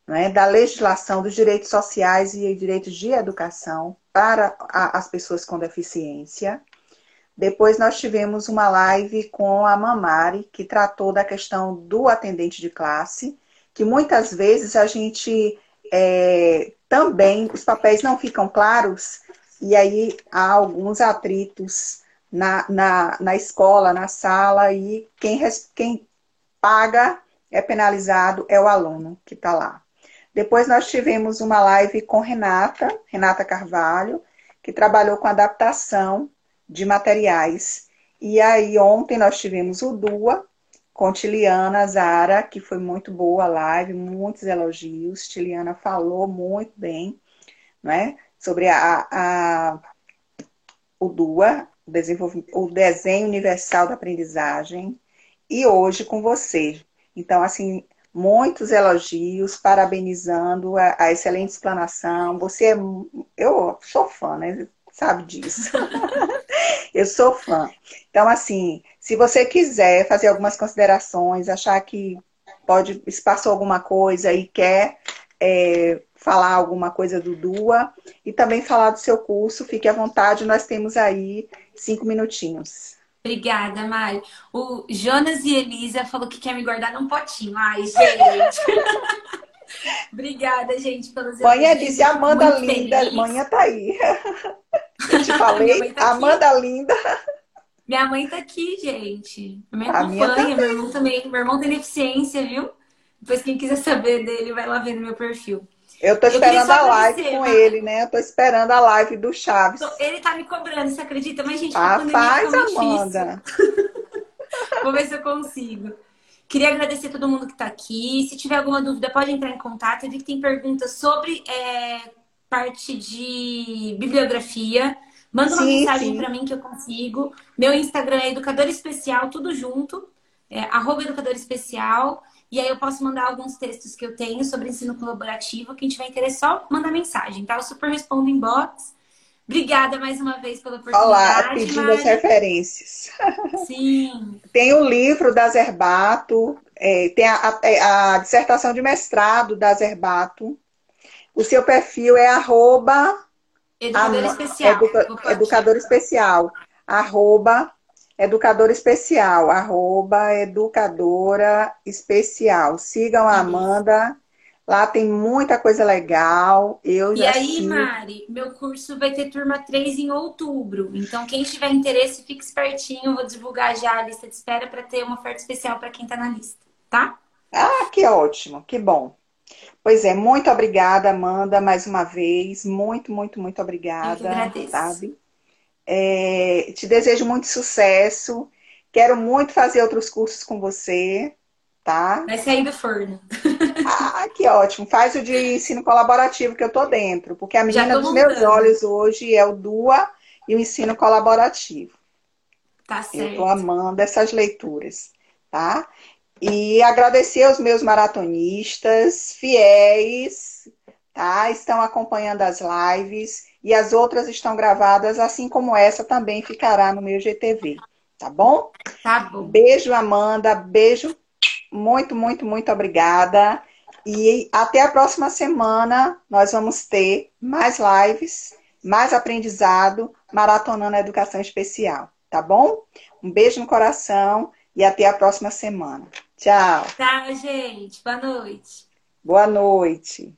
né, da legislação dos direitos sociais e direitos de educação para a, as pessoas com deficiência. Depois nós tivemos uma live com a Mamari, que tratou da questão do atendente de classe, que muitas vezes a gente é, também, os papéis não ficam claros, e aí há alguns atritos na, na, na escola, na sala, e quem, quem paga é penalizado é o aluno que está lá. Depois nós tivemos uma live com Renata, Renata Carvalho, que trabalhou com adaptação de materiais. E aí ontem nós tivemos o DUA, com Tiliana Zara, que foi muito boa a live, muitos elogios. Tiliana falou muito bem, né? Sobre a, a o DUA, o desenho universal da aprendizagem, e hoje com você. Então, assim, muitos elogios, parabenizando a, a excelente explanação. Você é. Eu sou fã, né? Sabe disso. eu sou fã. Então, assim, se você quiser fazer algumas considerações, achar que pode passou alguma coisa e quer é, falar alguma coisa do DUA e também falar do seu curso, fique à vontade, nós temos aí cinco minutinhos. Obrigada, Mari. O Jonas e Elisa falou que quer me guardar num potinho. Ai, gente. Obrigada, gente, pelos Manhã disse Amanda Linda. Feliz. Manhã tá aí. Eu te falei, tá Amanda Linda. Minha mãe tá aqui, gente. Minha a acompanha, minha meu irmão também. Meu irmão tem deficiência, viu? Depois, quem quiser saber dele, vai lá ver no meu perfil. Eu tô esperando eu a live com mas... ele, né? Eu tô esperando a live do Chaves. Ele tá me cobrando, você acredita? Mas, gente, ah, faz, Amanda. Vou ver se eu consigo. Queria agradecer a todo mundo que está aqui. Se tiver alguma dúvida, pode entrar em contato. Eu vi que tem perguntas sobre é, parte de bibliografia. Manda uma sim, mensagem para mim que eu consigo. Meu Instagram é Educador Especial, tudo junto. É, arroba Educador Especial. E aí eu posso mandar alguns textos que eu tenho sobre ensino colaborativo. Quem tiver interesse, só manda mensagem, tá? Eu super respondo em box. Obrigada mais uma vez pela oportunidade. Olá, pedindo Mari. as referências. Sim. tem o livro da Zerbato, é, tem a, a, é, a, dissertação de mestrado da Zerbato. O seu perfil é arroba Educador especial. Educa, educador especial. Arroba educador especial. Arroba educadora especial. Sigam a Amanda. Lá tem muita coisa legal. Eu e aí, Mari, meu curso vai ter turma 3 em outubro. Então, quem tiver interesse, fique espertinho. Vou divulgar já a lista de espera para ter uma oferta especial para quem está na lista, tá? Ah, que ótimo, que bom. Pois é, muito obrigada, Amanda, mais uma vez. Muito, muito, muito obrigada. Eu agradeço. Sabe? É, te desejo muito sucesso. Quero muito fazer outros cursos com você, tá? Vai sair do forno. Ah, que ótimo. Faz o de ensino colaborativo que eu tô dentro, porque a menina dos meus olhos hoje é o DUA e o ensino colaborativo. Tá certo. Eu tô amando essas leituras, tá? E agradecer aos meus maratonistas fiéis, tá? Estão acompanhando as lives e as outras estão gravadas, assim como essa também ficará no meu GTV, tá bom? Tá bom. Beijo, Amanda. Beijo. Muito, muito, muito obrigada. E até a próxima semana nós vamos ter mais lives, mais aprendizado, maratonando a educação especial, tá bom? Um beijo no coração e até a próxima semana. Tchau. Tchau, gente. Boa noite. Boa noite.